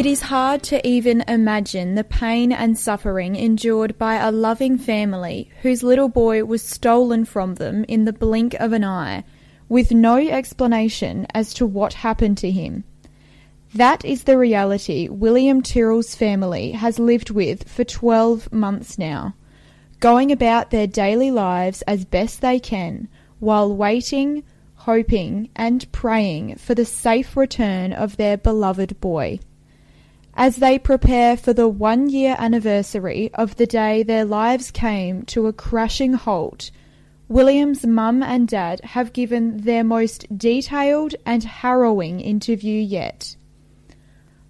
It is hard to even imagine the pain and suffering endured by a loving family whose little boy was stolen from them in the blink of an eye, with no explanation as to what happened to him. That is the reality William Tyrrell's family has lived with for 12 months now, going about their daily lives as best they can while waiting, hoping, and praying for the safe return of their beloved boy. As they prepare for the one year anniversary of the day their lives came to a crashing halt, William's mum and dad have given their most detailed and harrowing interview yet.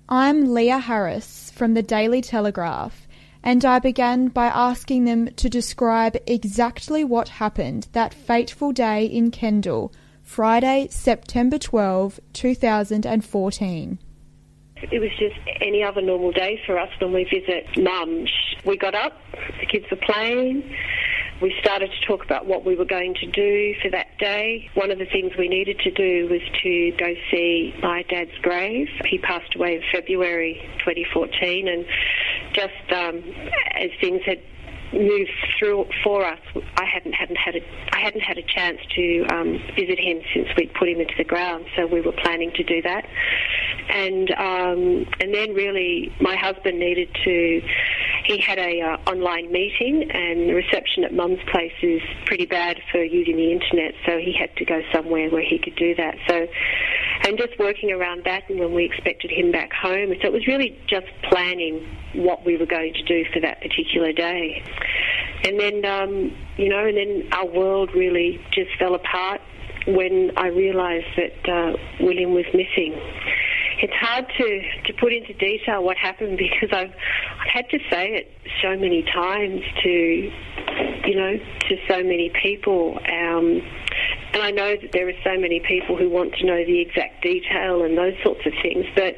I'm Leah Harris from the Daily Telegraph, and I began by asking them to describe exactly what happened that fateful day in Kendall, Friday, September 12, 2014. It was just any other normal day for us when we visit mum. We got up, the kids were playing. We started to talk about what we were going to do for that day. One of the things we needed to do was to go see my dad's grave. He passed away in February 2014, and just um, as things had moved through for us. I hadn't hadn't had a I hadn't had a chance to um, visit him since we'd put him into the ground, so we were planning to do that. And um, and then really, my husband needed to. He had a uh, online meeting, and the reception at Mum's place is pretty bad for using the internet, so he had to go somewhere where he could do that. So, and just working around that, and when we expected him back home, so it was really just planning what we were going to do for that particular day. And then, um, you know, and then our world really just fell apart when I realised that uh, William was missing. It's hard to, to put into detail what happened because I've, I've had to say it so many times to, you know, to so many people. Um, and I know that there are so many people who want to know the exact detail and those sorts of things, but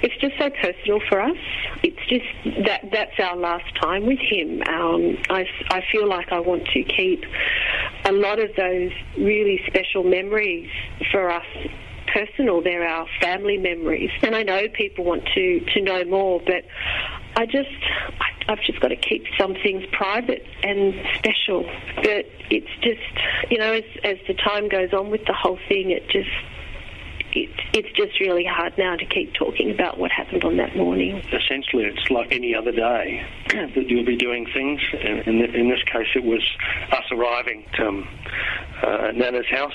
it's just so personal for us. It's just that that's our last time with him. Um, I, I feel like I want to keep a lot of those really special memories for us personal. They're our family memories. And I know people want to, to know more, but I just, I've just got to keep some things private and special. But it's just, you know, as, as the time goes on with the whole thing, it just, it, it's just really hard now to keep talking about what happened on that morning. Essentially, it's like any other day that you'll be doing things. In, in this case, it was us arriving at um, uh, Nana's house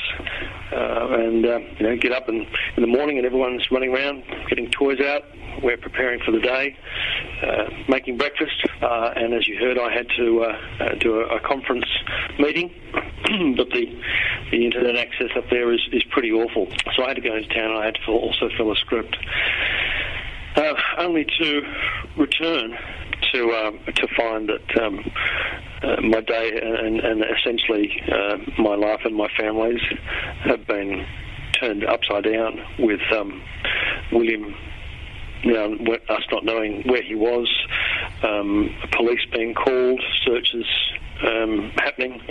uh, and uh, you know get up in, in the morning and everyone's running around getting toys out. We're preparing for the day, uh, making breakfast, uh, and as you heard, I had to uh, do a, a conference meeting. but the the internet access up there is, is pretty awful. So I had to go into town and I had to also fill a script. Uh, only to return to um, to find that um, uh, my day and, and essentially uh, my life and my family's have been turned upside down with um, William. You know, us not knowing where he was, um, police being called, searches um, happening,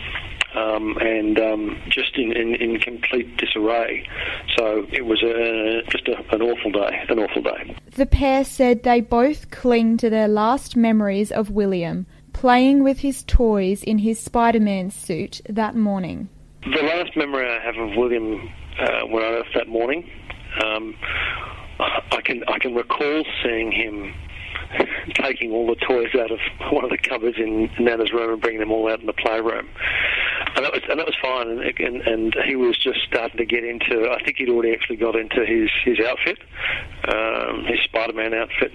um, and um, just in, in, in, complete disarray. So it was a, just a, an awful day, an awful day. The pair said they both cling to their last memories of William playing with his toys in his Spider Man suit that morning. The last memory I have of William uh, when I left that morning, um, I can I can recall seeing him taking all the toys out of one of the cupboards in Nana's room and bringing them all out in the playroom. And that was and that was fine. And, and, and he was just starting to get into. I think he'd already actually got into his his outfit, um, his Spider-Man outfit.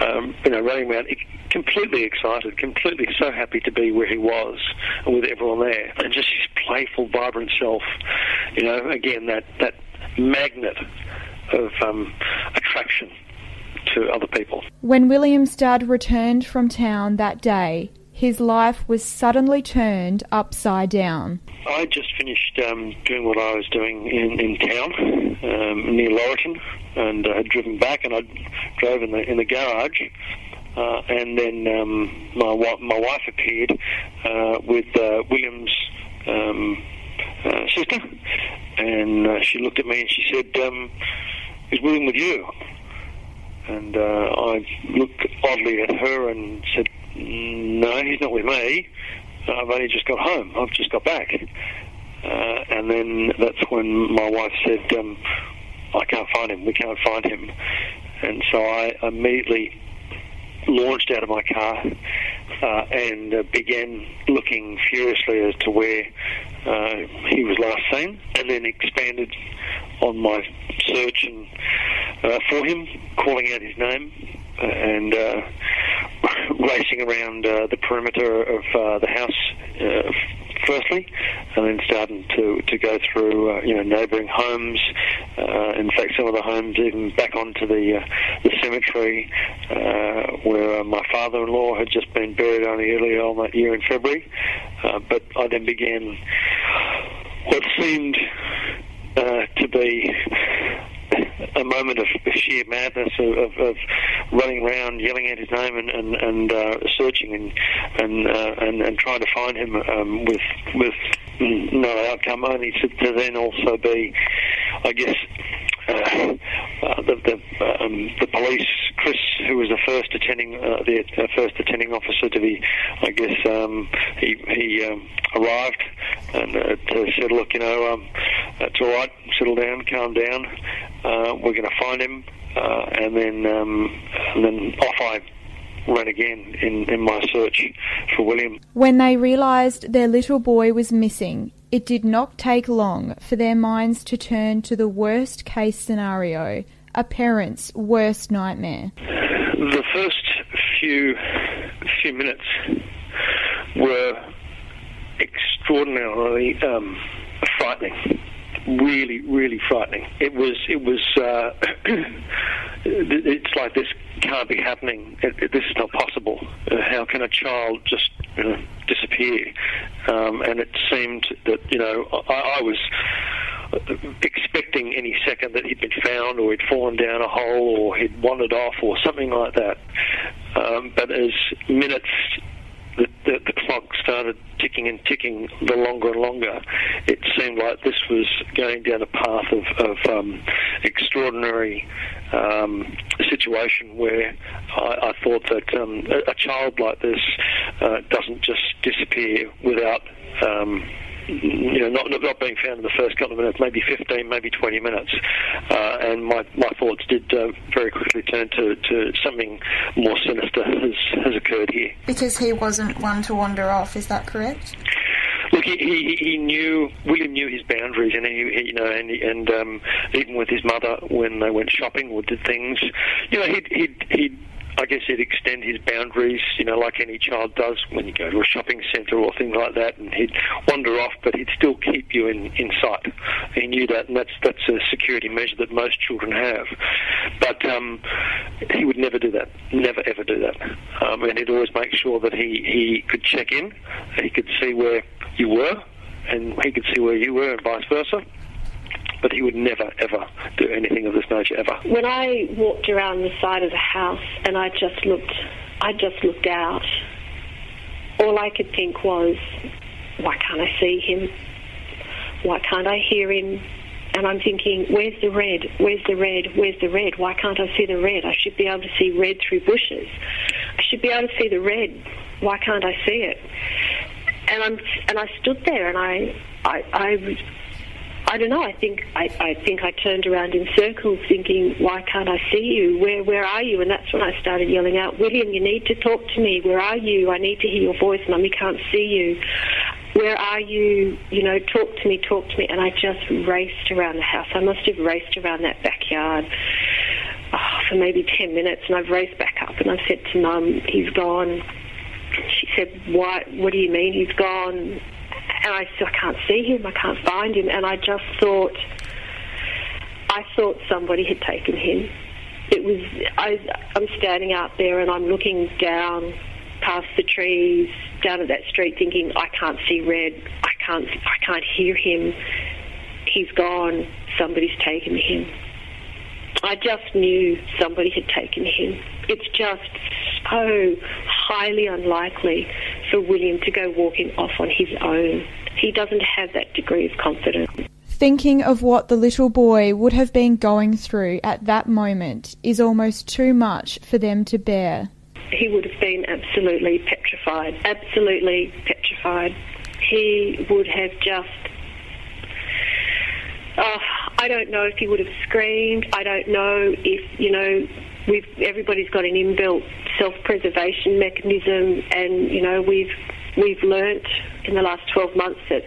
Um, you know, running around completely excited, completely so happy to be where he was with everyone there, and just his playful, vibrant self. You know, again that that magnet of um, attraction to other people. When William's dad returned from town that day, his life was suddenly turned upside down. I just finished um, doing what I was doing in, in town um, near Laurieton and I uh, had driven back and I drove in the, in the garage. Uh, and then um, my, my wife appeared uh, with uh, William's um, uh, sister, and uh, she looked at me and she said, um, "Is William with you?" And I looked oddly at her and said, no, he's not with me. I've only just got home. I've just got back. Uh, and then that's when my wife said, um, I can't find him. We can't find him. And so I immediately launched out of my car uh, and uh, began looking furiously as to where uh, he was last seen, and then expanded on my search and, uh, for him, calling out his name uh, and uh, racing around the perimeter of the house firstly, and then starting to, to go through uh, you know neighbouring homes. Uh, in fact, some of the homes even back onto the uh, the cemetery uh, where uh, my father-in-law had just been buried only earlier on that year in February. Uh, but I then began what seemed to be a moment of sheer madness of, of, of, running around, yelling at his name, and and, and uh, searching and and, uh, and and trying to find him um, with with no outcome. Only to, to then also be, I guess, uh, uh, the the, um, the police, Chris, who was the first attending uh, the uh, first attending officer to be, I guess, um, he he um, arrived and uh, said, look, you know, it's all right, settle down, calm down. Uh, we're going to find him, and then um, and then off I ran again in, in my search for William. When they realised their little boy was missing, it did not take long for their minds to turn to the worst case scenario, a parent's worst nightmare. The first few few minutes were extraordinarily um, frightening really, really frightening. It was, it was, uh, it's like this can't be happening. It, it, this is not possible. Uh, how can a child just you know, disappear? Um, and it seemed that you know I, I was expecting any second that he'd been found or he'd fallen down a hole or he'd wandered off or something like that. Um, but as minutes the, the, the, clock started ticking and ticking the longer and longer, it seemed like this was going down a path of, of um, extraordinary um, situation where I, I thought that um, a, a, child like this uh, doesn't just disappear without um, you know, not, not being found in the first couple of minutes, maybe 15, maybe 20 minutes. Uh, and my, my thoughts did uh, very quickly turn to, to something more sinister has, has occurred here. Because he wasn't one to wander off, is that correct? Look, he, he, he knew William knew his boundaries, and he, he you know, and and um, even with his mother when they went shopping or did things, you know, he'd he'd, he'd I guess he'd extend his boundaries, you know, like any child does when you go to a shopping centre or things like that, and he'd wander off, but he'd still keep you in, in sight. He knew that, and that's that's a security measure that most children have. But um, he would never do that, never ever do that, um, and he'd always make sure that he he could check in, he could see where you were, and he could see where you were, and vice versa but he would never, ever ever. When I walked around the side of the house and I just looked, I just looked out, all I could think was, why can't I see him? Why can't I hear him? And I'm thinking, where's the red? Where's the red? Where's the red? Why can't I see the red? I should be able to see red through bushes. I should be able to see the red. Why can't I see it? And I'm and I stood there and I I, I I don't know. I think I, I think I turned around in circles, thinking, "Why can't I see you? Where where are you?" And that's when I started yelling out, "William, you need to talk to me. Where are you? I need to hear your voice. Mummy can't see you. Where are you? You know, talk to me, talk to me." And I just raced around the house. I must have raced around that backyard oh, for maybe ten minutes, and I've raced back up and I've said to Mum, "He's gone." She said, "What? What do you mean he's gone?" And I still can't see him. I can't find him, and I just thought, I thought somebody had taken him. It was I, I'm standing out there and I'm looking down past the trees down at that street, thinking I can't see red. I can't. I can't hear him. He's gone. Somebody's taken him. I just knew somebody had taken him. It's just so highly unlikely for William to go walking off on his own. He doesn't have that degree of confidence. Thinking of what the little boy would have been going through at that moment is almost too much for them to bear. He would have been absolutely petrified, absolutely petrified. He would have just. Oh, I don't know if he would have screamed. I don't know if, you know, we've everybody's got an inbuilt self-preservation mechanism, and you know we've we've learnt in the last 12 months that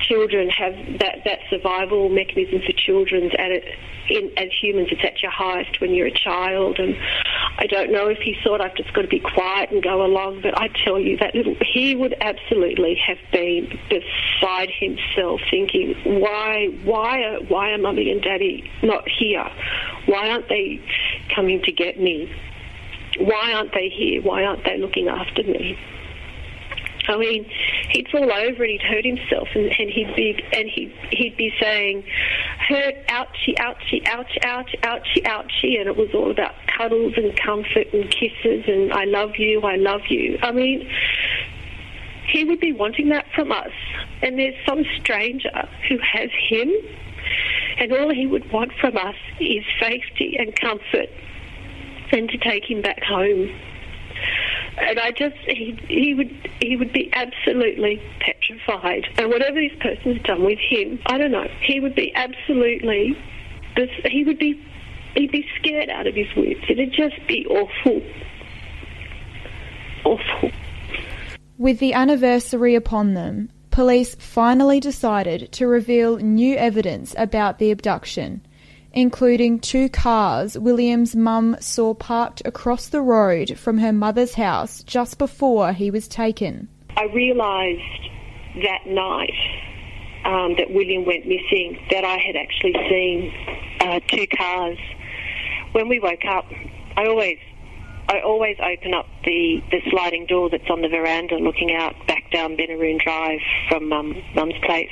children have that, that survival mechanism for children at it, in, as humans it's at your highest when you're a child and I don't know if he thought I've just got to be quiet and go along but I tell you that little he would absolutely have been beside himself thinking why why are why are mummy and daddy not here? Why aren't they coming to get me? Why aren't they here? Why aren't they looking after me I mean, he'd fall over and he'd hurt himself, and, and he'd be and he he'd be saying, "Hurt, ouchie, ouchie, ouch, ouch, ouchie, ouchie," and it was all about cuddles and comfort and kisses and "I love you, I love you." I mean, he would be wanting that from us, and there's some stranger who has him, and all he would want from us is safety and comfort, and to take him back home and I just he he would he would be absolutely petrified. And whatever this person's done with him, I don't know. He would be absolutely. He would be he'd be scared out of his wits. It'd just be awful, awful. With the anniversary upon them, police finally decided to reveal new evidence about the abduction including two cars William's mum saw parked across the road from her mother's house just before he was taken. I realised that night um, that William went missing that I had actually seen uh, two cars. When we woke up, I always I always open up the, the sliding door that's on the veranda looking out back down Benaroon Drive from um, Mum's place.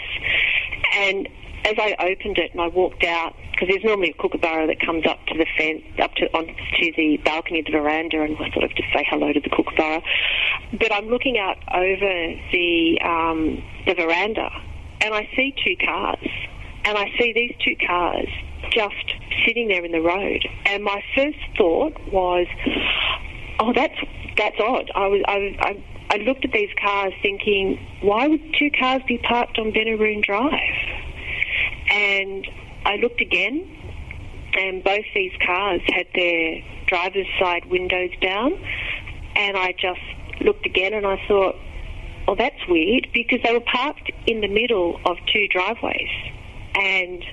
And as I opened it and I walked out, because there's normally a kookaburra that comes up to the fence, up to onto the balcony of the veranda, and I sort of just say hello to the kookaburra. But I'm looking out over the um, the veranda, and I see two cars, and I see these two cars just sitting there in the road. And my first thought was, oh, that's that's odd. I was I, I I looked at these cars thinking, why would two cars be parked on Benaroon Drive? And I looked again, and both these cars had their driver's side windows down. And I just looked again and I thought, well, that's weird because they were parked in the middle of two driveways. And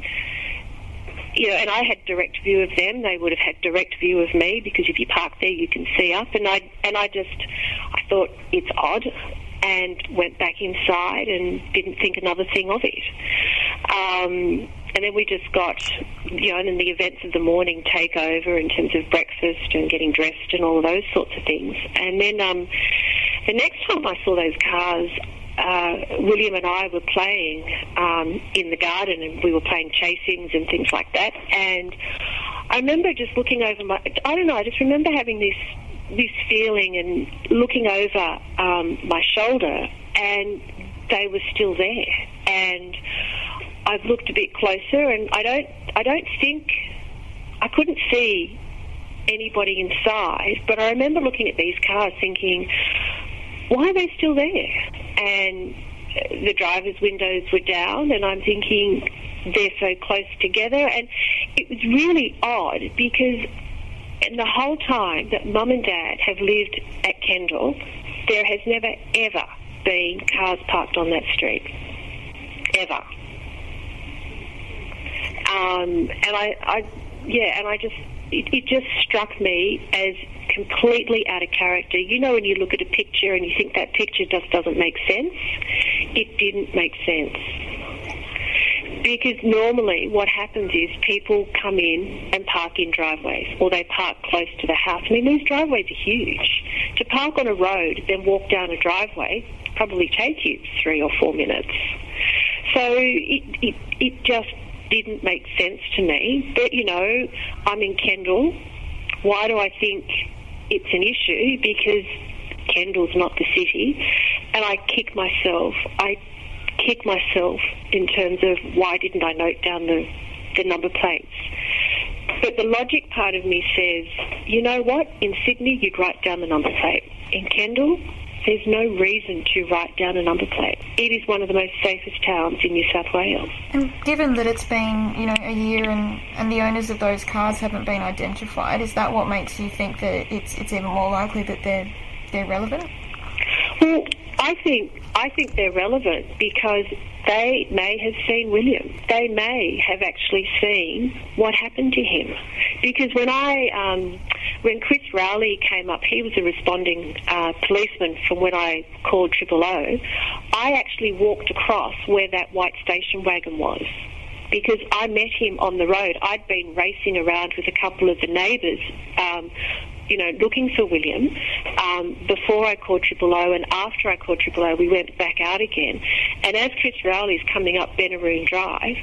you know, and I had direct view of them. They would have had direct view of me because if you park there, you can see up. And I and I just, I thought it's odd and went back inside and didn't think another thing of it. Um, and then we just got, you know, and then the events of the morning take over in terms of breakfast and getting dressed and all of those sorts of things. And then um, the next time I saw those cars, uh, William and I were playing um, in the garden and we were playing chasings and things like that. And I remember just looking over my, I don't know, I just remember having this this feeling and looking over um, my shoulder, and they were still there. And I've looked a bit closer, and I don't, I don't think, I couldn't see anybody inside. But I remember looking at these cars, thinking, why are they still there? And the driver's windows were down, and I'm thinking they're so close together, and it was really odd because and the whole time that mum and dad have lived at Kendall, there has never ever been cars parked on that street. Ever. Um, and I, I, yeah, and I just, it, it just struck me as completely out of character. You know, when you look at a picture and you think that picture just doesn't make sense, it didn't make sense. Because normally what happens is people come in and park in driveways or they park close to the house. I mean, these driveways are huge. To park on a road, then walk down a driveway, probably take you three or four minutes. So it, it, it just didn't make sense to me. But, you know, I'm in Kendall. Why do I think it's an issue? Because Kendall's not the city. And I kick myself. I kick myself in terms of why didn't I note down the, the number plates. But the logic part of me says, you know what? In Sydney, you'd write down the number plate. In Kendall, there's no reason to write down a number plate. It is one of the most safest towns in New South Wales. And given that it's been, you know, a year and, and the owners of those cars haven't been identified, is that what makes you think that it's it's even more likely that they're they're relevant? Well, I think I think they're relevant because they may have seen William. They may have actually seen what happened to him. Because when I, um, when Chris Rowley came up, he was a responding uh, policeman from when I called Triple O. I actually walked across where that white station wagon was because I met him on the road. I'd been racing around with a couple of the neighbours um, you know, looking for William um, before I called Triple O and after I called Triple O, we went back out again. And as Chris Rowley is coming up Benaroon Drive,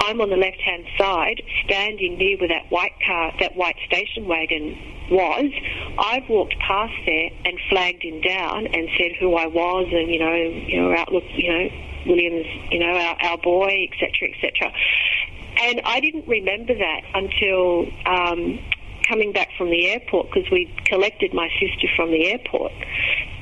I'm on the left-hand side, standing near where that white car, that white station wagon was. I've walked past there and flagged him down and said who I was and you know, you know, outlook, you know, Williams, you know, our, our boy, etc., etc. And I didn't remember that until um, coming back from the airport because we collected my sister from the airport.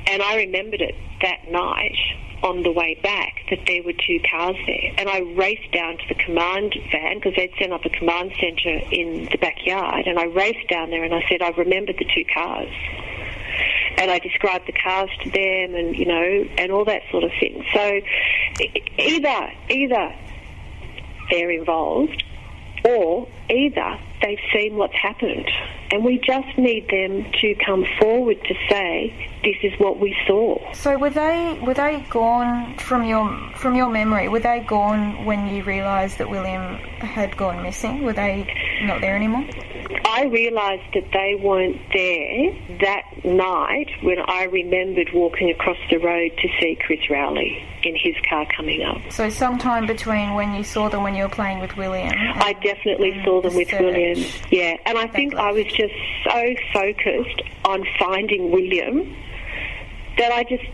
And I remembered it that night on the way back that there were two cars there. And I raced down to the command van because they'd set up a command centre in the backyard. And I raced down there and I said, I remembered the two cars. And I described the cars to them and, you know, and all that sort of thing. So either, either they're involved or either they've seen what's happened. And we just need them to come forward to say, this is what we saw. So were they were they gone from your from your memory? Were they gone when you realised that William had gone missing? Were they not there anymore? I realised that they weren't there that night when I remembered walking across the road to see Chris Rowley in his car coming up. So sometime between when you saw them when you were playing with William. I definitely saw them the with search. Yeah, and I think I was just so focused on finding William that I just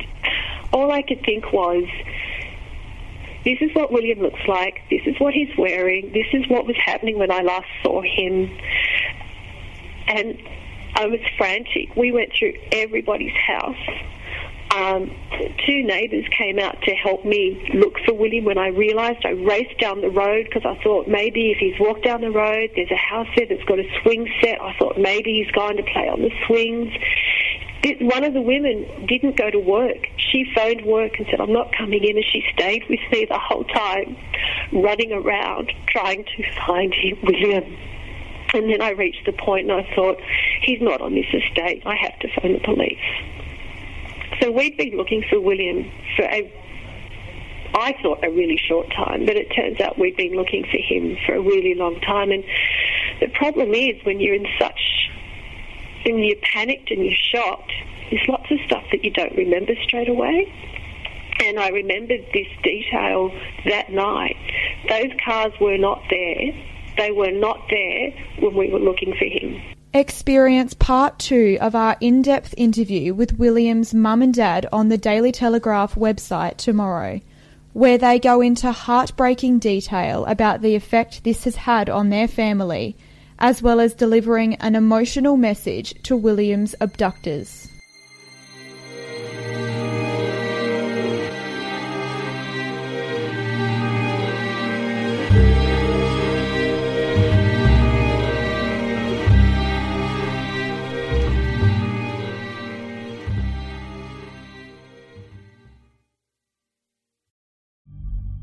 all I could think was this is what William looks like, this is what he's wearing, this is what was happening when I last saw him. And I was frantic. We went through everybody's house. Um, two neighbours came out to help me look for William when I realised I raced down the road because I thought maybe if he's walked down the road, there's a house there that's got a swing set. I thought maybe he's going to play on the swings one of the women didn't go to work. She phoned work and said, I'm not coming in, and she stayed with me the whole time, running around trying to find him, William. And then I reached the point and I thought, he's not on this estate. I have to phone the police. So we'd been looking for William for a, I thought, a really short time, but it turns out we'd been looking for him for a really long time. And the problem is when you're in such when you're panicked and you're shocked, there's lots of stuff that you don't remember straight away. And I remembered this detail that night. Those cars were not there. They were not there when we were looking for him. Experience part two of our in depth interview with William's mum and dad on the Daily Telegraph website tomorrow, where they go into heartbreaking detail about the effect this has had on their family as well as delivering an emotional message to William's abductors.